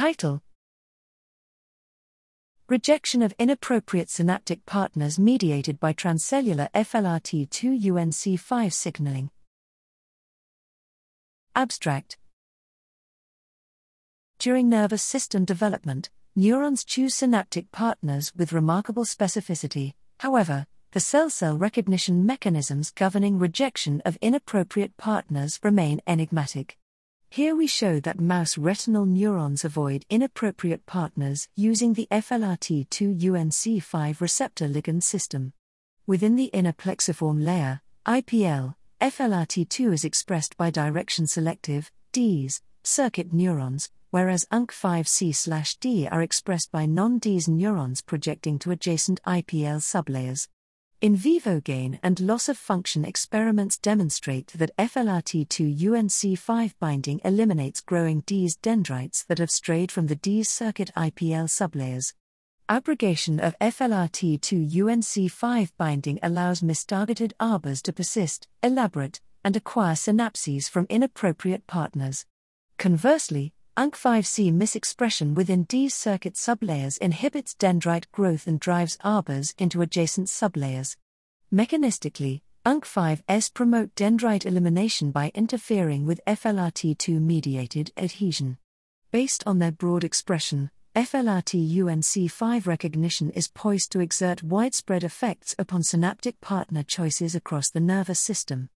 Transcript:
Title Rejection of inappropriate synaptic partners mediated by transcellular FLRT2 UNC5 signaling. Abstract During nervous system development, neurons choose synaptic partners with remarkable specificity. However, the cell cell recognition mechanisms governing rejection of inappropriate partners remain enigmatic. Here we show that mouse retinal neurons avoid inappropriate partners using the FLRT2 UNC5 receptor ligand system. Within the inner plexiform layer, IPL, FLRT2 is expressed by direction selective, Ds, circuit neurons, whereas UNC5C/D are expressed by non-Ds neurons projecting to adjacent IPL sublayers. In vivo gain and loss of function experiments demonstrate that FLRT2 UNC5 binding eliminates growing DS dendrites that have strayed from the DS circuit IPL sublayers. Abrogation of FLRT2 UNC5 binding allows mistargeted arbors to persist, elaborate, and acquire synapses from inappropriate partners. Conversely, UNC5C misexpression within DS circuit sublayers inhibits dendrite growth and drives arbors into adjacent sublayers. Mechanistically, UNC5S promote dendrite elimination by interfering with FLRT2 mediated adhesion. Based on their broad expression, FLRT UNC5 recognition is poised to exert widespread effects upon synaptic partner choices across the nervous system.